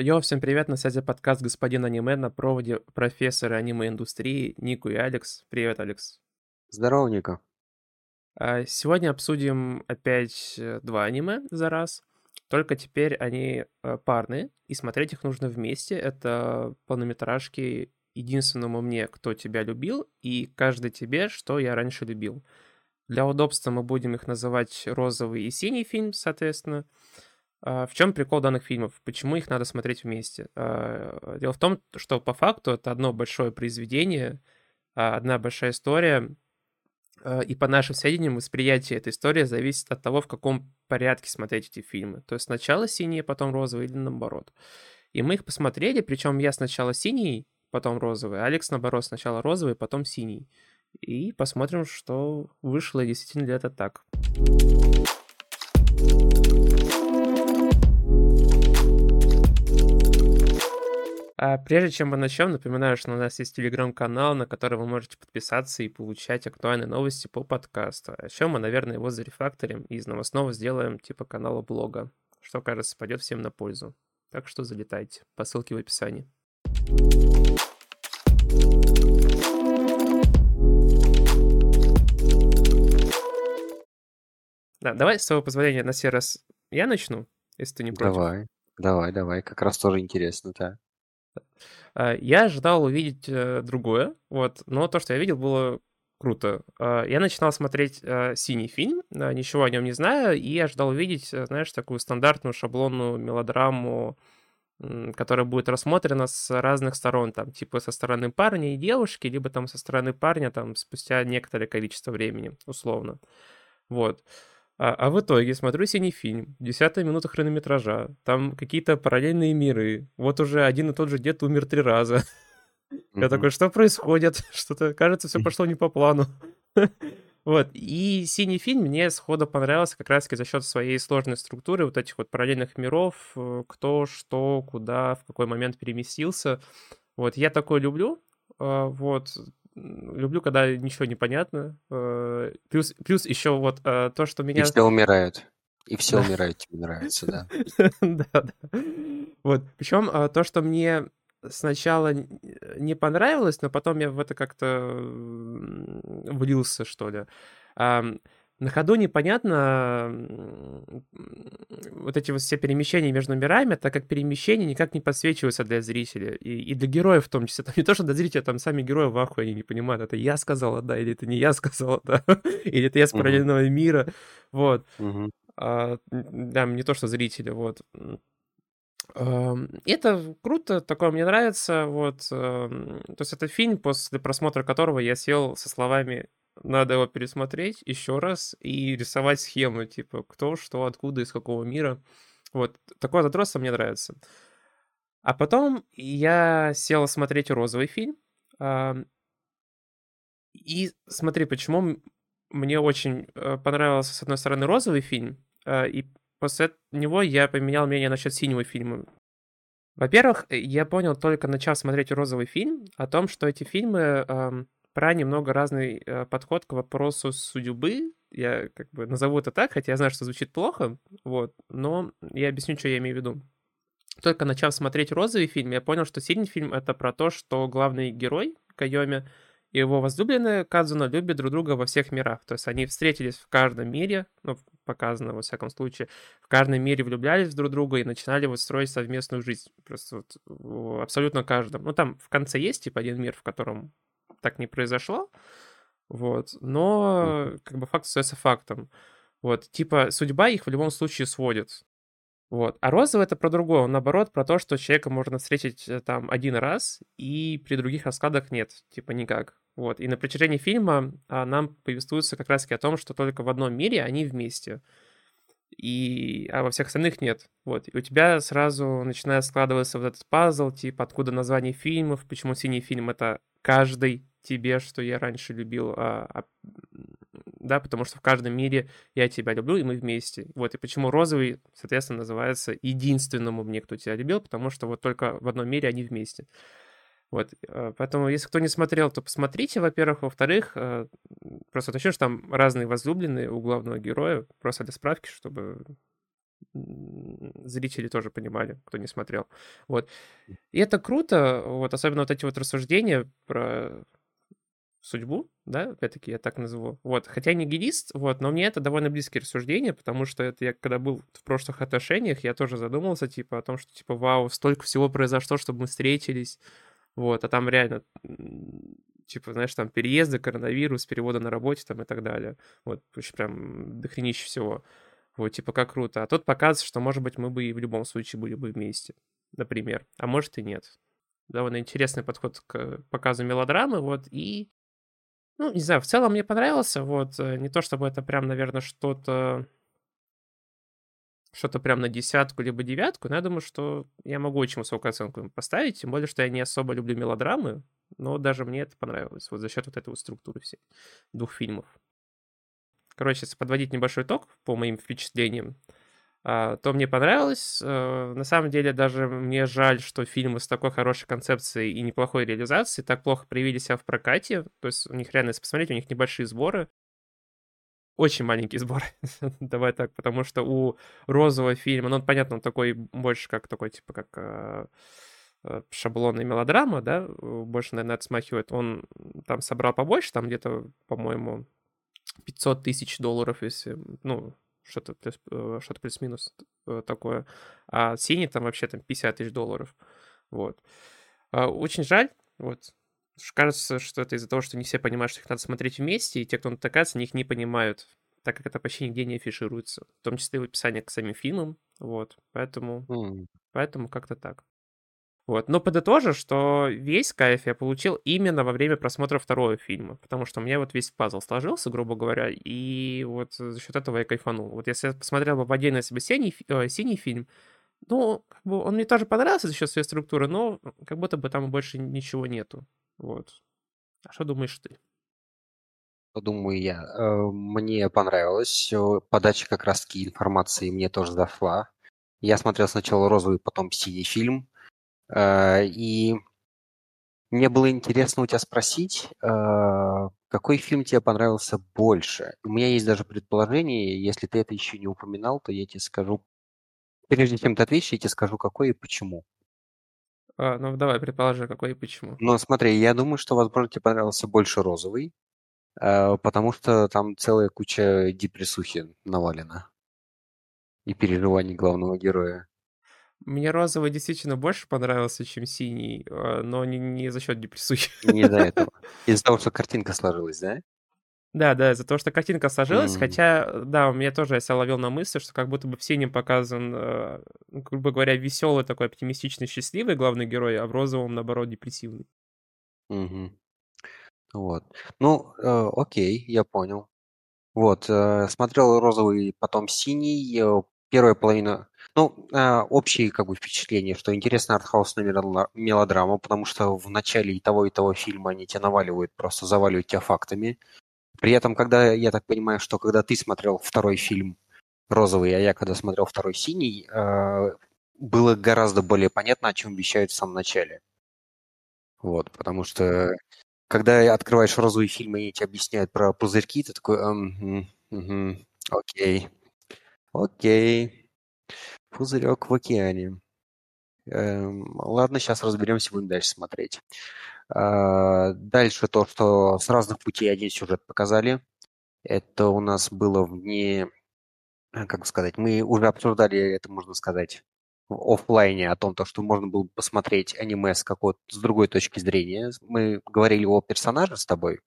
Йо, всем привет, на связи подкаст «Господин аниме» на проводе профессора аниме-индустрии Нику и Алекс. Привет, Алекс. Здорово, Ника. А, Сегодня обсудим опять э, два аниме за раз, только теперь они э, парные, и смотреть их нужно вместе. Это полнометражки «Единственному мне, кто тебя любил» и «Каждый тебе, что я раньше любил». Для удобства мы будем их называть розовый и синий фильм, соответственно. А, В чем прикол данных фильмов? Почему их надо смотреть вместе? А, Дело в том, что по факту это одно большое произведение, а, одна большая история, и по нашим сведениям восприятие этой истории зависит от того, в каком порядке смотреть эти фильмы. То есть сначала синие, потом розовые или наоборот. И мы их посмотрели, причем я сначала синий, потом розовый, Алекс, наоборот, сначала розовый, потом синий. И посмотрим, что вышло, и действительно ли это так. А прежде чем мы начнем, напоминаю, что у нас есть телеграм-канал, на который вы можете подписаться и получать актуальные новости по подкасту. А еще мы, наверное, его зарефакторим и из новостного сделаем типа канала блога, что, кажется, пойдет всем на пользу. Так что залетайте по ссылке в описании. Да, давай, с твоего позволения, на сей раз я начну, если ты не против. Давай, давай, давай. Как раз тоже интересно, да. А, Я ожидал увидеть э, другое, вот, но то, что я видел, было круто. А, Я начинал смотреть э, синий фильм, ничего о нем не знаю, и ожидал увидеть, э, знаешь, такую стандартную шаблонную мелодраму, которая будет рассмотрена с разных сторон, там, типа со стороны парня и девушки, либо там со стороны парня, там, спустя некоторое количество времени, условно. Вот. А, а в итоге смотрю синий фильм, десятая минута хронометража, там какие-то параллельные миры, вот уже один и тот же дед умер три раза. Я такой, что происходит? Что-то, кажется, все пошло не по плану. Вот, и синий фильм мне сходу понравился как раз-таки за счет своей сложной структуры вот этих вот параллельных миров, э, кто, что, куда, в какой момент переместился. Вот, я такое люблю, а, вот, люблю, когда ничего не понятно. э, Плюс, плюс еще вот э, то, что И меня... все умирают. И все Да. умирают, тебе нравится, да. Да, да. Вот. Причем а, то, что мне сначала не понравилось, но потом я в это как-то влился, что ли. На ходу непонятно вот эти вот все перемещения между мирами, так как перемещения никак не подсвечиваются для зрителя. И, и для героев в том числе. Там не то, что для зрителя, там сами герои в ахуе, они не понимают, это я сказала, да, или это не я сказала, да, или это я с параллельного мира. Вот. Мгм. А, да, не то, что зрители, вот. Это круто, такое мне нравится, вот. ам, То есть это фильм, после просмотра которого я сел со словами «надо его пересмотреть еще раз и рисовать схему, типа, кто, что, откуда, из какого мира». Вот, такое задротство мне нравится. А потом я сел смотреть розовый фильм, и смотри, почему мне очень э, понравился, с одной стороны, розовый фильм, э, и после него я поменял мнение насчет синего фильма. Во-первых, я понял только начав смотреть розовый фильм о том, что эти фильмы про немного разный э, подход к вопросу судьбы. Я как бы назову это так, хотя я знаю, что звучит плохо, вот, но я объясню, что я имею в виду. Только начав смотреть розовый фильм, я понял, что синий фильм это про то, что главный герой Кайоми и его возлюбленная Кадзуна любят друг друга во всех мирах. То есть они встретились в каждом мире, ну, показано во всяком случае, в каждом мире влюблялись в друг друга и начинали вот строить совместную жизнь. Просто вот в абсолютно каждом. Ну, там в конце есть, типа, один мир, в котором так не произошло, вот, но как бы факт остается фактом. Вот, типа, судьба их в любом случае сводит. Вот. А розовый это про другое. Он наоборот про то, что человека можно встретить э, там один раз, и при других раскладах нет. Типа никак. Вот. И на протяжении фильма а, нам повествуется как раз-таки о том, что только в одном мире они вместе. И, а во всех остальных нет. Вот. И у тебя сразу начинает складываться вот этот пазл, типа, откуда название фильмов, почему синий фильм это каждый тебе, что я раньше любил, а, а, да, потому что в каждом мире я тебя люблю, и мы вместе. Вот, и почему розовый, соответственно, называется единственному мне, кто тебя любил, потому что вот только в одном мире они вместе. Вот, э, поэтому, если кто не смотрел, то посмотрите, во-первых. Во-вторых, э, просто уточню, что там разные возлюбленные у главного героя, просто для справки, чтобы зрители тоже понимали, кто не смотрел. Вот. И это круто, вот, особенно вот эти вот рассуждения про судьбу, да, опять-таки я так назову. Вот, хотя не гидист, вот, но мне это довольно близкие рассуждения, потому что это я, когда был в прошлых отношениях, я тоже задумался, типа, о том, что, типа, вау, столько всего произошло, чтобы мы встретились, вот, а там реально, типа, знаешь, там переезды, коронавирус, переводы на работе там и так далее. Вот, прям дохренище всего. Вот, типа, как круто. А тут показывается, что, может быть, мы бы и в любом случае были бы вместе, например. А может и нет. Довольно интересный подход к показу мелодрамы, вот, и ну, не знаю, в целом мне понравился, вот, э, не то чтобы это прям, наверное, что-то что-то прям на десятку либо девятку, но я думаю, что я могу очень высокую оценку им поставить, тем более, что я не особо люблю мелодрамы, но даже мне это понравилось, вот за счет вот этой вот структуры всей двух фильмов. Короче, если подводить небольшой итог по моим впечатлениям, а, то мне понравилось. Э, на самом деле, даже мне жаль, что фильмы с такой хорошей концепцией и неплохой реализацией так плохо проявили себя в прокате. То есть у них реально, если посмотреть, у них небольшие сборы. Очень маленький сбор, давай так, потому что у розового фильма, ну, он, понятно, он такой больше как такой, типа, как э, э, шаблонная мелодрама, да, больше, наверное, это смахивает. Он там собрал побольше, там где-то, по-моему, 500 тысяч долларов, если, ну, что-то плюс, э, что-то плюс-минус э, такое. А синий там вообще там 50 тысяч долларов. Вот. А, очень жаль, вот. Кажется, что это из-за того, что не все понимают, что их надо смотреть вместе, и те, кто натыкается, они их не понимают, так как это почти нигде не афишируется. В том числе и в описании к самим фильмам. Вот. Поэтому, mm. поэтому как-то так. Вот. Но подытожу, что весь кайф я получил именно во время просмотра второго фильма, потому что у меня вот весь пазл сложился, грубо говоря, и вот за счет этого я кайфанул. Вот если я посмотрел бы в отдельно себе синий, э, синий фильм, ну, как бы он мне тоже понравился за счет своей структуры, но как будто бы там больше ничего нету. Вот. А что думаешь ты? Думаю я. Э, мне понравилось. Подача как раз-таки информации мне тоже зашла. Я смотрел сначала розовый, потом синий фильм. Э, и мне было интересно у тебя спросить, э, какой фильм тебе понравился больше? У меня есть даже предположение, если ты это еще не упоминал, то я тебе скажу, прежде чем ты ответишь, я тебе скажу, какой и почему. А, ну давай, предположи, какой и почему. Ну смотри, я думаю, что, возможно, тебе понравился больше розовый, э, потому что там целая куча депрессухи навалена и переживаний главного героя. Мне розовый действительно больше понравился, чем синий, а, но не, не за счет депрессухи. Не из-за этого. Из-за того, что картинка сложилась, да? Да, да, из-за того, что картинка сложилась, mm. хотя, да, у меня тоже я себя ловил на мысли, что как будто бы в синем показан, э, грубо говоря, веселый такой оптимистичный, счастливый главный герой, а в розовом, наоборот, депрессивный. Угу. Вот. Ну, э, окей, я понял. Вот, э, смотрел розовый, потом синий. Э, первая половина ну, а, общие как бы впечатления, что интересная артхаусная мелодрама, потому что в начале и того, и того фильма они тебя наваливают, просто заваливают тебя фактами. При этом, когда, я так понимаю, что когда ты смотрел второй фильм «Розовый», а я когда смотрел второй «Синий», а, было гораздо более понятно, о чем вещают в самом начале. Вот, потому что когда открываешь розовый фильм, и тебе объясняют про пузырьки, ты такой, эм, угу, окей, окей, Пузырек в океане. Эм, ладно, сейчас разберемся, будем дальше смотреть. А, дальше то, что с разных путей один сюжет показали. Это у нас было вне, э, как сказать, мы уже обсуждали это, можно сказать, в офлайне о том, то, что можно было посмотреть аниме с какой-то с другой точки зрения. Мы говорили о персонаже с тобой.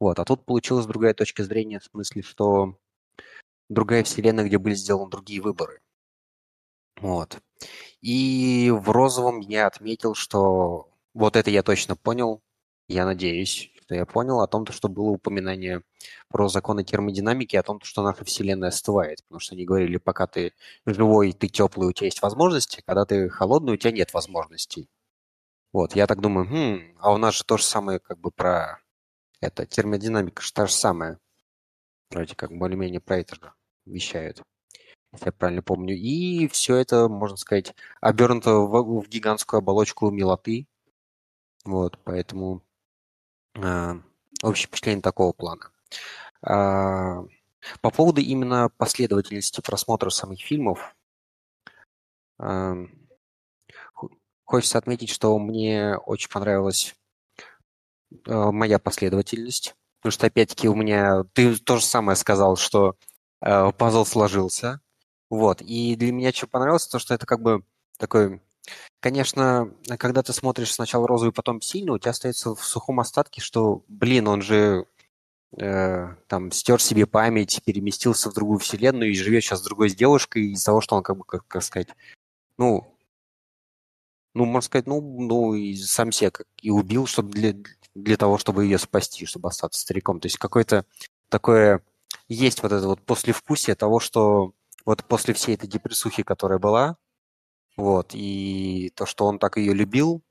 Вот, а тут получилась другая точка зрения, в смысле, что другая вселенная, где были сделаны другие выборы. Вот. И в розовом я отметил, что вот это я точно понял, я надеюсь, что я понял о том, что было упоминание про законы термодинамики, о том, что наша Вселенная остывает. Потому что они говорили, пока ты живой, ты теплый, у тебя есть возможности, когда ты холодный, у тебя нет возможностей. Вот, я так думаю, хм, а у нас же то же самое как бы про это, термодинамика же та же самая. Вроде как более-менее про это же вещают если я правильно помню. И все это, можно сказать, обернуто в, в гигантскую оболочку милоты. Вот, поэтому э, общее впечатление такого плана. Э, по поводу именно последовательности просмотра самих фильмов, Хочется отметить, что мне очень понравилась э, моя последовательность. Потому что, опять-таки, у меня... Ты то же самое сказал, что э, пазл сложился. Вот. И для меня что понравилось, то, что это как бы такой... Конечно, когда ты смотришь сначала розовый, потом сильный, у тебя остается в сухом остатке, что, блин, он же э, там стер себе память, переместился в другую вселенную и живет сейчас с другой девушкой из-за того, что он как бы, как, как сказать, ну, ну, можно сказать, ну, ну и сам себя как и убил, чтобы для, для того, чтобы ее спасти, чтобы остаться стариком. То есть какое-то такое есть вот это вот послевкусие того, что вот после всей этой депрессухи, которая была, вот, и то, что он так ее любил,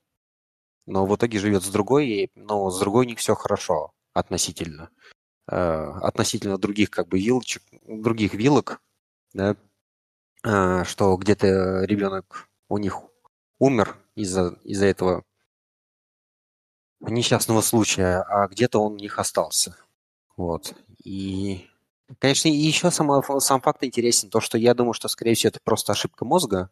но в итоге живет с другой, но с другой у них все хорошо относительно. Э, относительно других как бы вилочек, других вилок, да, э, что где-то ребенок у них умер из-за из этого несчастного случая, а где-то он у них остался. Вот. И, конечно, и еще сам, сам факт интересен, то, что я думаю, что, скорее всего, это просто ошибка мозга,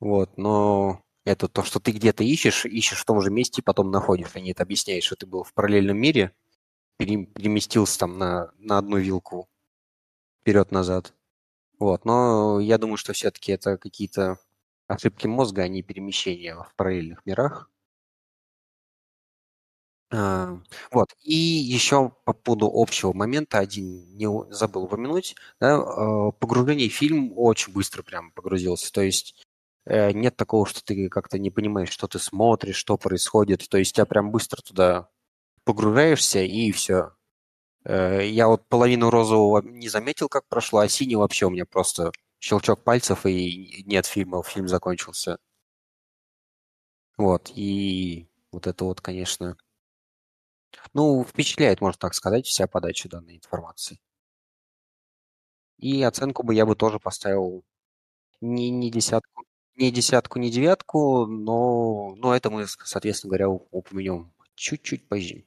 вот, но это то, что ты где-то ищешь, ищешь в том же месте и потом находишь, а не это объясняешь, что ты был в параллельном мире, переместился там на, на одну вилку вперед-назад. Вот, но я думаю, что все-таки это какие-то ошибки мозга, а не перемещения в параллельных мирах. А, вот. И еще по поводу общего момента один не забыл упомянуть. Да, а, погружение в фильм очень быстро прям погрузился. То есть э, нет такого, что ты как-то не понимаешь, что ты смотришь, что происходит. То есть тебя прям быстро туда погружаешься и все. Э, я вот половину розового не заметил, как прошло, а синий вообще у меня просто щелчок пальцев, и нет фильма, фильм закончился. Вот, и вот это вот, конечно, ну, впечатляет, можно так сказать, вся подача данной информации. И оценку бы я бы тоже поставил не, не десятку, не десятку, не девятку, но, но это мы, соответственно говоря, упомянем чуть-чуть позже.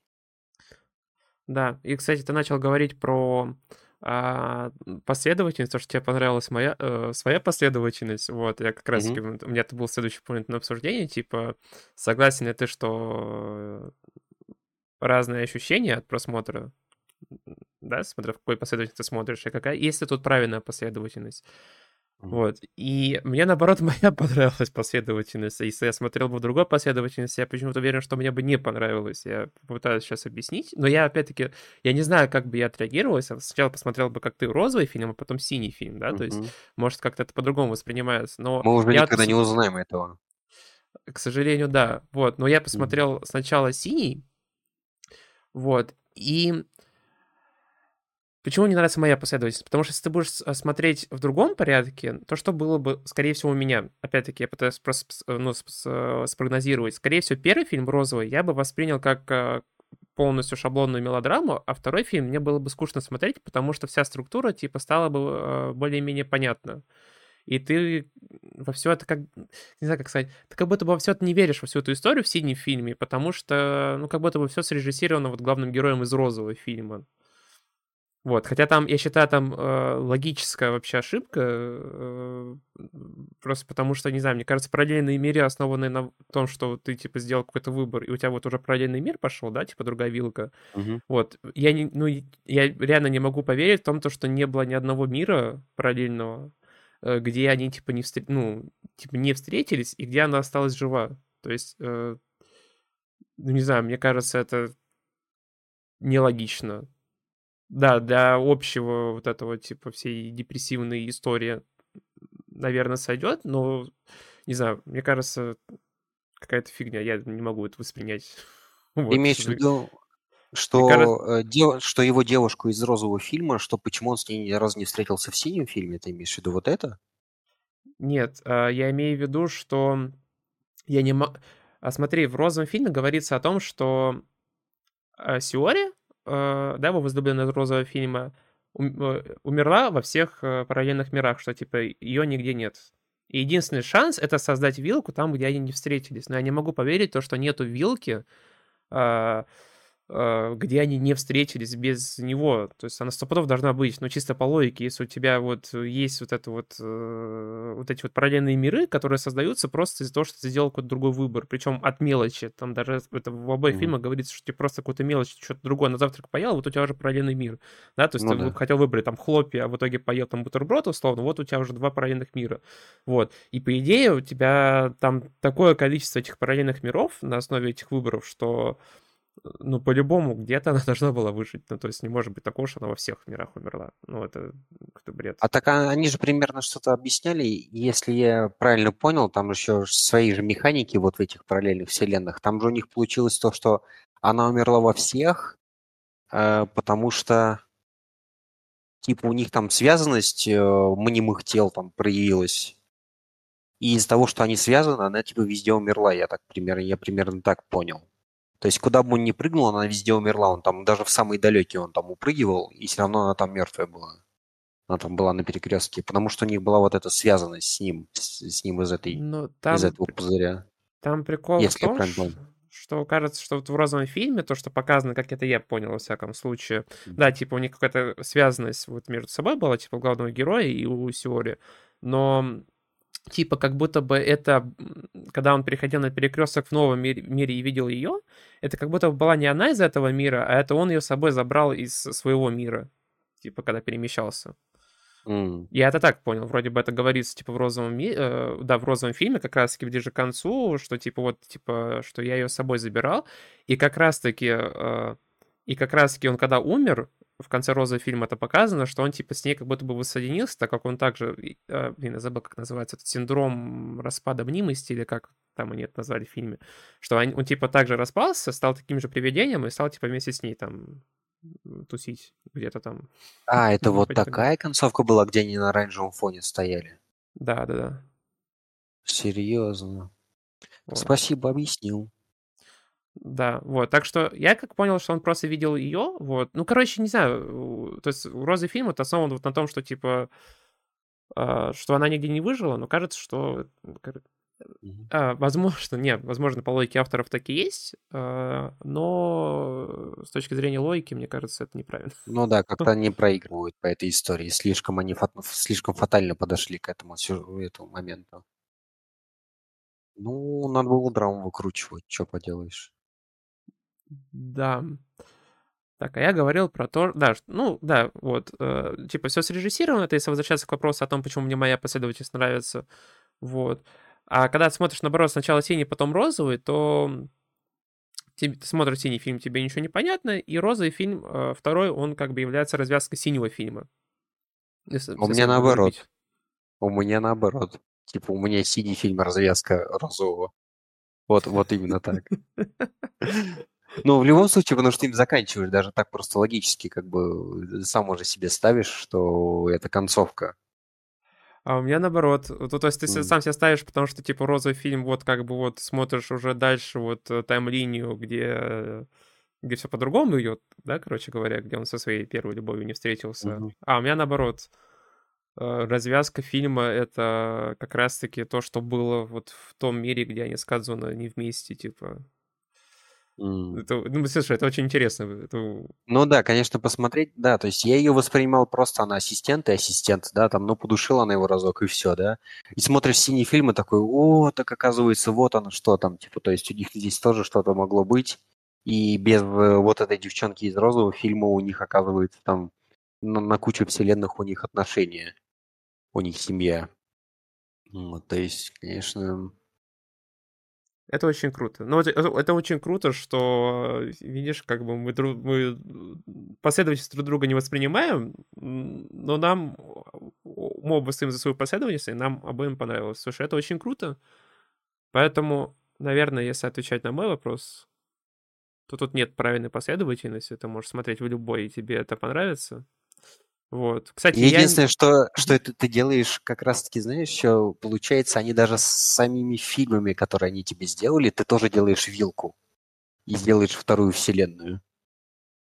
Да, и, кстати, ты начал говорить про а, последовательность, то, что тебе понравилась моя, э, своя последовательность, вот, я как раз, mm-hmm. у меня это был следующий пункт на обсуждение, типа, согласен ли ты, что разные ощущения от просмотра, да, смотря в какой последовательности ты смотришь, и какая, есть ли тут правильная последовательность. Вот. И мне, наоборот, моя понравилась последовательность. Если я смотрел бы в другой последовательности, я почему-то уверен, что мне бы не понравилось. Я попытаюсь сейчас объяснить. Но я, опять-таки, я не знаю, как бы я отреагировал. Я сначала посмотрел бы, как ты, розовый фильм, а потом синий фильм, да? Uh-huh. То есть, может, как-то это по-другому воспринимается. Но Мы уже я никогда вот... не узнаем этого. К сожалению, да. Вот. Но я посмотрел uh-huh. сначала синий, вот, и Почему не нравится моя последовательность? Потому что если ты будешь смотреть в другом порядке, то что было бы, скорее всего, у меня? Опять-таки, я пытаюсь просто ну, спрогнозировать. Скорее всего, первый фильм «Розовый» я бы воспринял как э, полностью шаблонную мелодраму, а второй фильм мне было бы скучно смотреть, потому что вся структура, типа, стала бы э, более-менее понятна. И ты во все это как... Не знаю, как сказать. Ты как будто бы во все это не веришь, во всю эту историю в синем фильме, потому что, ну, как будто бы все срежиссировано вот главным героем из розового фильма. Вот, хотя там, я считаю, там э, логическая вообще ошибка, э, просто потому что, не знаю, мне кажется, параллельные миры основаны на том, что ты, типа, сделал какой-то выбор, и у тебя вот уже параллельный мир пошел, да, типа, другая вилка. Угу. Вот, я, не, ну, я реально не могу поверить в том, то, что не было ни одного мира параллельного, где они, типа, не, встр... ну, типа, не встретились, и где она осталась жива. То есть, э, ну, не знаю, мне кажется, это нелогично да, для общего вот этого, типа, всей депрессивной истории, наверное, сойдет, но, не знаю, мне кажется, какая-то фигня, я не могу это воспринять. Вот. Имеешь в виду, что, кажется... Э, дев... что его девушку из розового фильма, что почему он с ней ни разу не встретился в синем фильме, ты имеешь в виду вот это? Нет, а, я имею в виду, что я не могу... А смотри, в розовом фильме говорится о том, что а, Сиори, да, его возлюбленная розового фильма, э, умерла во всех э, параллельных мирах, что, типа, ее нигде нет. И единственный шанс — это создать вилку там, где они не встретились. Но я не могу поверить, то, что нету вилки, где они не встретились без него. То есть она сто пудов должна быть, но чисто по логике, если у тебя вот есть вот это вот, э, вот эти вот параллельные миры, которые создаются просто из-за того, что ты сделал какой-то другой выбор, причем от мелочи. Там даже это в обоих mm-hmm. фильмах говорится, что тебе просто какую-то мелочь, что-то другое на завтрак поел, вот у тебя уже параллельный мир. Да, то есть ну, ты да. хотел выбрать там хлопья, а в итоге поел там бутерброд, условно, вот у тебя уже два параллельных мира. Вот. И по идее у тебя там такое количество этих параллельных миров на основе этих выборов, что ну, по-любому, где-то она должна была выжить. Ну, то есть не может быть такого, что она во всех мирах умерла. Ну, это какой-то бред. А так а, они же примерно что-то объясняли. Если я правильно понял, там еще свои же механики вот в этих параллельных вселенных. Там же у них получилось то, что она умерла во всех, э, потому что типа у них там связанность э, мнимых тел там проявилась. И из-за того, что они связаны, она типа везде умерла. Я так примерно, я примерно так понял. То есть куда бы он ни прыгнул, она везде умерла. Он там даже в самые далекие он там упрыгивал, и все равно она там мертвая была. Она там была на перекрестке, потому что у них была вот эта связанность с ним, с, с ним из этой, Но там, из этого пузыря. Там прикол Если в том, что, что кажется, что вот в розовом фильме то, что показано, как это я понял во всяком случае, mm-hmm. да, типа у них какая-то связанность вот между собой была, типа у главного героя и у Сиори, но типа как будто бы это, когда он переходил на перекресток в новом мире, мире и видел ее, это как будто бы была не она из этого мира, а это он ее с собой забрал из своего мира, типа когда перемещался. Mm. Я это так понял, вроде бы это говорится типа в розовом ми... э, да в розовом фильме как раз таки ближе к концу, что типа вот типа что я ее с собой забирал и как раз таки э, и как раз таки он когда умер, в конце розового фильма это показано, что он типа с ней как будто бы воссоединился, так как он также, э, блин, я забыл, как называется, этот синдром распада мнимости, или как там они это назвали в фильме, что он, он типа также распался, стал таким же привидением и стал типа вместе с ней там тусить где-то там. А, это вот такая так. концовка была, где они на оранжевом фоне стояли? Да, да, да. Серьезно. Вот. Спасибо, объяснил. Да, вот. Так что я как понял, что он просто видел ее, вот. Ну, короче, не знаю. То есть розы фильм это основан вот на том, что типа э, что она нигде не выжила, но кажется, что э, возможно, нет, возможно, по логике авторов так и есть, э, но с точки зрения логики, мне кажется, это неправильно. Ну да, как-то они проигрывают по этой истории. Слишком они слишком фатально подошли к этому, этому моменту. Ну, надо было драму выкручивать, что поделаешь. Да. Так, а я говорил про то, да, ну, да, вот, э, типа, все срежиссировано, это если возвращаться к вопросу о том, почему мне моя последовательность нравится, вот. А когда ты смотришь, наоборот, сначала синий, потом розовый, то ты, ты смотришь синий фильм, тебе ничего не понятно, и розовый фильм, э, второй, он как бы является развязкой синего фильма. Если, у меня наоборот. У меня наоборот. Типа, у меня синий фильм, развязка розового. Вот, вот именно так. Ну, в любом случае, потому что ты им заканчиваешь, даже так просто логически, как бы сам уже себе ставишь, что это концовка. А у меня наоборот. То, то есть ты mm. сам себе ставишь, потому что, типа, розовый фильм, вот как бы вот смотришь уже дальше вот э, тайм-линию, где, где все по-другому идет, да, короче говоря, где он со своей первой любовью не встретился. Mm-hmm. А у меня наоборот. Э, развязка фильма — это как раз-таки то, что было вот в том мире, где они с Кадзуна не вместе, типа. Mm. Это, ну, слушай, это очень интересно. Это... Ну да, конечно, посмотреть, да, то есть я ее воспринимал просто, она ассистент и ассистент, да, там, ну, подушила она его разок, и все, да. И смотришь синие фильмы, такой, о, так оказывается, вот оно что там, типа, то есть у них здесь тоже что-то могло быть, и без э, вот этой девчонки из розового фильма у них, оказывается, там на, на кучу вселенных у них отношения, у них семья. Вот, то есть, конечно, это очень круто. Но это, это очень круто, что, видишь, как бы мы, друг, мы последовательность друг друга не воспринимаем, но нам, мы оба стоим за свою последовательность, и нам обоим понравилось. Слушай, это очень круто. Поэтому, наверное, если отвечать на мой вопрос, то тут нет правильной последовательности. Ты можешь смотреть в любой, и тебе это понравится. Вот. Кстати, Единственное, я... что, что это ты делаешь, как раз-таки, знаешь, еще получается, они даже с самими фильмами, которые они тебе сделали, ты тоже делаешь вилку и сделаешь вторую вселенную.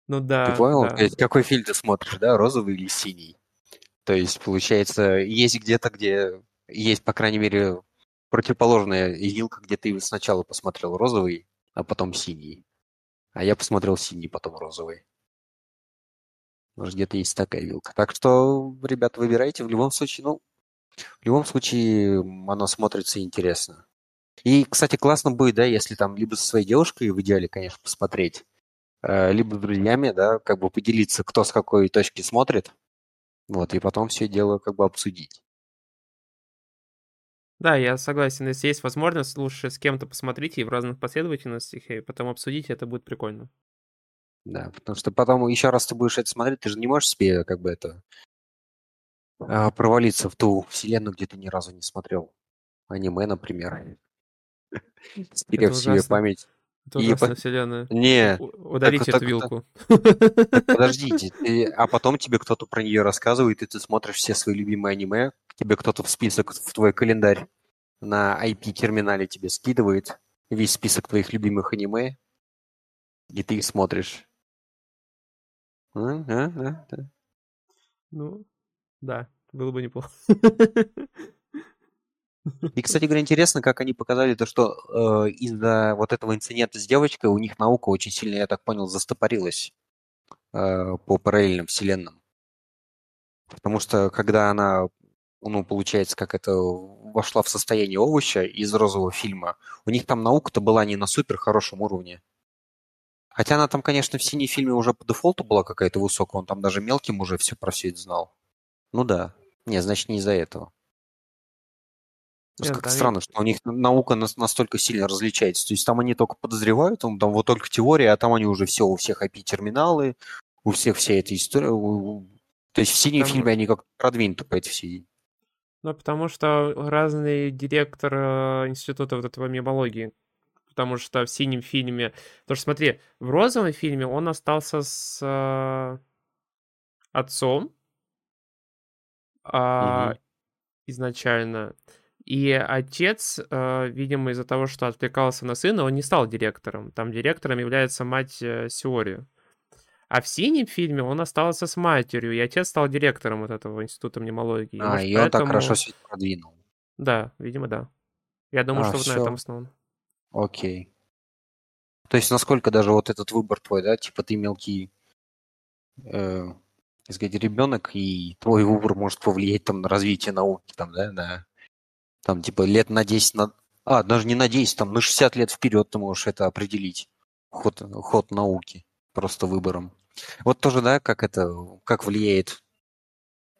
Ну да. Ты понял? Да. То есть, какой фильм ты смотришь, да, розовый или синий? То есть, получается, есть где-то, где есть, по крайней мере, противоположная вилка, где ты сначала посмотрел розовый, а потом синий. А я посмотрел синий, потом розовый. Может, где-то есть такая вилка. Так что, ребят, выбирайте. В любом случае, ну, в любом случае, оно смотрится интересно. И, кстати, классно будет, да, если там либо со своей девушкой, в идеале, конечно, посмотреть, э, либо с друзьями, да, как бы поделиться, кто с какой точки смотрит. Вот, и потом все дело как бы обсудить. Да, я согласен. Если есть возможность, лучше с кем-то посмотрите и в разных последовательностях, и потом обсудить, это будет прикольно. Да, потому что потом еще раз ты будешь это смотреть, ты же не можешь себе как бы это а, провалиться в ту вселенную, где ты ни разу не смотрел аниме, например. Стерев себе память. Это ужасная по... вселенная. Не. Удалите так, эту так, вилку. Так, подождите. Ты... А потом тебе кто-то про нее рассказывает, и ты смотришь все свои любимые аниме, тебе кто-то в список, в твой календарь на IP-терминале тебе скидывает весь список твоих любимых аниме, и ты их смотришь. А, а, а, да. Ну, да, было бы неплохо. И, кстати говоря, интересно, как они показали то, что э, из-за вот этого инцидента с девочкой у них наука очень сильно, я так понял, застопорилась э, по параллельным вселенным. Потому что когда она, ну, получается, как это вошла в состояние овоща из розового фильма, у них там наука-то была не на супер хорошем уровне. Хотя она там, конечно, в синей фильме уже по дефолту была какая-то высокая, он там даже мелким уже все про все это знал. Ну да. Не, значит, не из-за этого. Нет, как странно, что у них наука настолько сильно различается. То есть там они только подозревают, там, вот только теория, а там они уже все, у всех IP-терминалы, у всех вся эта история. То есть в синем там... фильме они как продвинуты по этой всей. Ну, потому что разный директор э, института вот этого мемологии. Потому что в синем фильме... Потому что смотри, в розовом фильме он остался с э, отцом, а, угу. изначально. И отец, э, видимо, из-за того, что отвлекался на сына, он не стал директором. Там директором является мать э, Сиори. А в синем фильме он остался с матерью, и отец стал директором вот этого института мнемологии. А, Может, и он так хорошо все продвинул. Да, видимо, да. Я думаю, а, что вот на этом основан. Окей. То есть, насколько даже вот этот выбор твой, да, типа ты мелкий, э, сказать, ребенок, и твой выбор может повлиять там на развитие науки, там, да, на там, типа, лет на 10, на... а, даже не на 10, там, на 60 лет вперед ты можешь это определить. Ход, ход науки, просто выбором. Вот тоже, да, как это, как влияет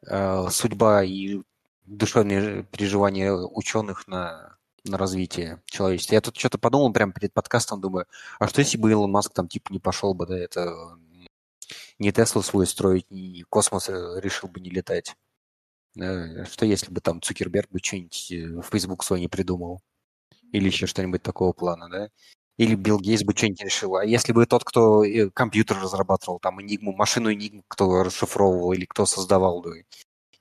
э, судьба и душевные переживания ученых на, на развитие человечества. Я тут что-то подумал прямо перед подкастом, думаю, а что если бы Илон Маск там типа не пошел бы, да, это не Теслу свой строить, ни космос э, решил бы не летать. Э, что если бы там Цукерберг бы что-нибудь э, в Facebook свой не придумал? Или еще что-нибудь такого плана, да? Или Билл Гейтс бы что-нибудь решил. А если бы тот, кто компьютер разрабатывал, там, Энигму, машину Энигму, кто расшифровывал или кто создавал, да,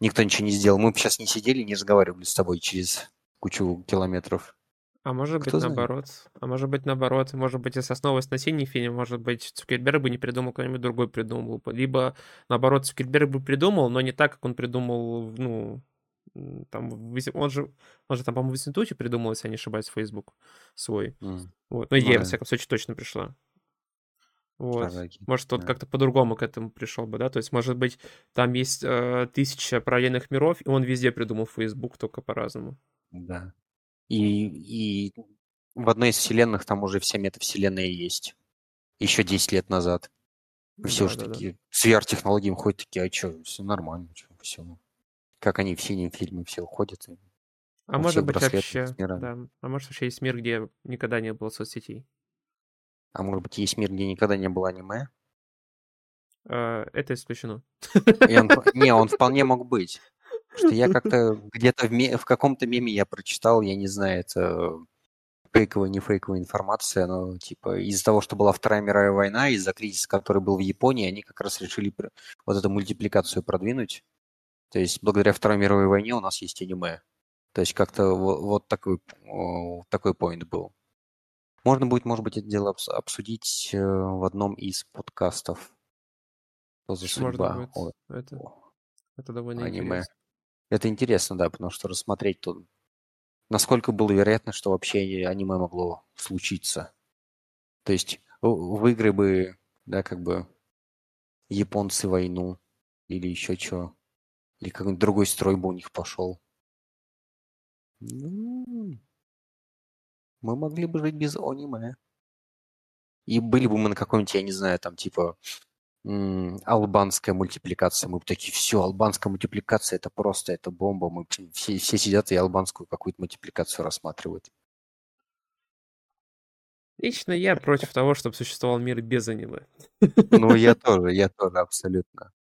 никто ничего не сделал, мы бы сейчас не сидели, не разговаривали с тобой через кучу километров. А может Кто быть знает? наоборот. А может быть наоборот. Может быть, если основываясь на фильме, может быть, Цукерберг бы не придумал, кто-нибудь другой придумал бы. Либо, наоборот, Цукерберг бы придумал, но не так, как он придумал, ну, там, он же, он же там, по-моему, в институте придумал, если я не ошибаюсь, Facebook свой. Mm. Вот. Но идея, ну, во всяком случае, точно пришла. Вот. Шараги. Может, тот да. как-то по-другому к этому пришел бы, да? То есть, может быть, там есть э, тысяча параллельных миров, и он везде придумал Facebook, только по-разному. Да. И, и в одной из вселенных там уже вся метавселенная есть. Еще 10 лет назад. Все да, же да, такие да. с VR-технологиями ходят такие, а что, все нормально, что, все. Как они в синем фильме все уходят. А может быть вообще, да, а может вообще есть мир, где никогда не было соцсетей? А может быть есть мир, где никогда не было аниме? А, это исключено. Он, не, он вполне мог быть. Что я как-то где-то в, в каком-то меме я прочитал, я не знаю, это фейковая, не фейковая информация, но типа из-за того, что была Вторая мировая война, из-за кризиса, который был в Японии, они как раз решили вот эту мультипликацию продвинуть. То есть благодаря Второй мировой войне у нас есть аниме. То есть как-то вот, вот такой, такой поинт был. Можно будет, может быть, это дело обсудить э, в одном из подкастов. Что за судьба? Можно будет. Это, это довольно аниме. интересно. Это интересно, да, потому что рассмотреть тут, насколько было вероятно, что вообще аниме могло случиться. То есть выиграли бы, да, как бы японцы войну или еще что. Или какой-нибудь другой строй бы у них пошел. Ну, мы могли бы жить без аниме. И были бы мы на каком-нибудь, я не знаю, там типа албанская мультипликация. Мы такие, все, албанская мультипликация, это просто, это бомба. Мы все, все сидят и албанскую какую-то мультипликацию рассматривают. Лично я против того, чтобы существовал мир без аниме. Ну, я тоже, я тоже абсолютно.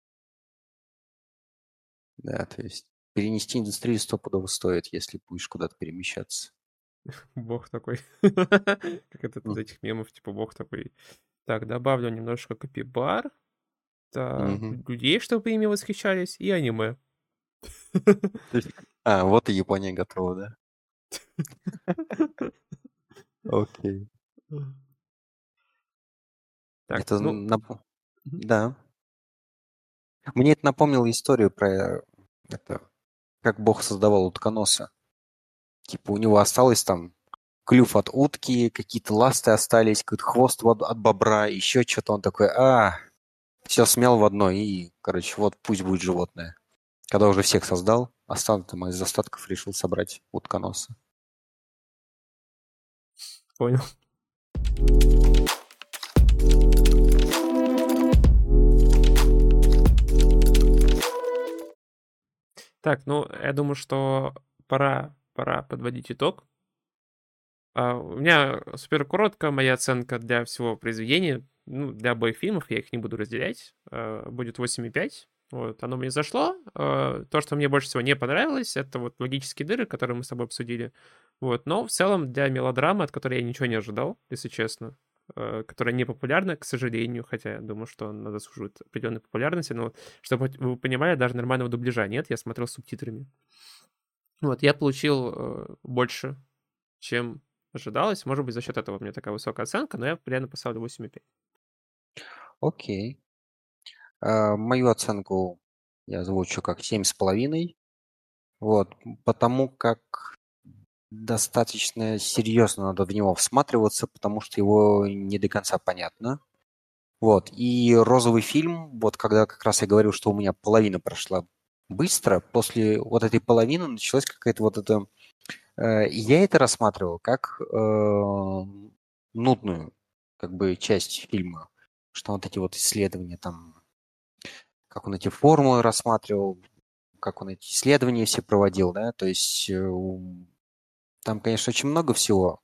Да, то есть перенести индустрию стопудово стоит, если будешь куда-то перемещаться. Бог такой. Как это из этих мемов, типа бог такой. Так, добавлю немножко копибар. Так, людей, чтобы ими восхищались, и аниме. А, вот и Япония готова, да? Окей. Так, это ну... нап... Да. Мне это напомнило историю про это, как Бог создавал утконоса. Типа у него осталось там клюв от утки, какие-то ласты остались, какой-то хвост от бобра, еще что-то. Он такой, а, все смел в одно, и, короче, вот пусть будет животное. Когда уже всех создал, остаток там из остатков решил собрать утконоса. Понял. Так, ну, я думаю, что пора, пора подводить итог. А, у меня супер короткая моя оценка для всего произведения. Ну, для обоих фильмов я их не буду разделять. А, будет 8,5. Вот, оно мне зашло. А, то, что мне больше всего не понравилось, это вот логические дыры, которые мы с тобой обсудили. Вот, но в целом для мелодрамы, от которой я ничего не ожидал, если честно, Э, которая не популярна, к сожалению, хотя я думаю, что она заслуживает определенной популярности, но чтобы вы понимали, даже нормального дубляжа нет, я смотрел с субтитрами. Вот, я получил больше, чем ожидалось. Может быть, за счет этого у меня такая высокая оценка, но я реально поставлю 8,5. Окей. А, мою оценку я озвучу как 7,5. Вот, потому как достаточно серьезно надо в него всматриваться, потому что его не до конца понятно. Вот. И розовый фильм, вот когда как раз я говорил, что у меня половина прошла быстро, после вот этой половины началась какая-то вот эта... Э, я это рассматривал как э, нудную как бы часть фильма, что вот эти вот исследования там, как он эти формулы рассматривал, как он эти исследования все проводил, да, то есть э, там, конечно, очень много всего,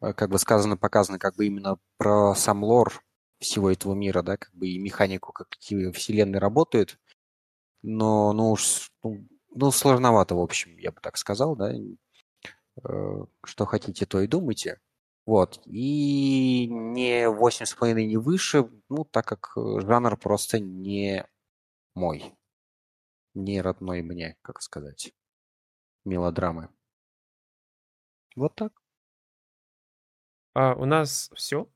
э, как бы сказано, показано, как бы именно про сам лор всего этого мира, да, как бы и механику, как какие вселенные работают. Но, ну уж, ну, ну, сложновато, в общем, я бы так сказал, да. Э, что хотите, то и думайте. Вот. И не 8,5, не выше, ну, так как э, жанр просто не мой. Не родной мне, как сказать, мелодрамы. Вот так. А у нас все.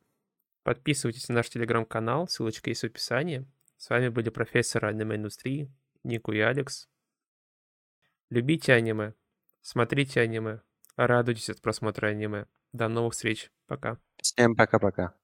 Подписывайтесь на наш телеграм-канал, ссылочка есть в описании. С вами были профессор аниме-индустрии Нику и Алекс. Любите аниме, смотрите аниме, радуйтесь от просмотра аниме. До новых встреч. Пока. Всем пока-пока.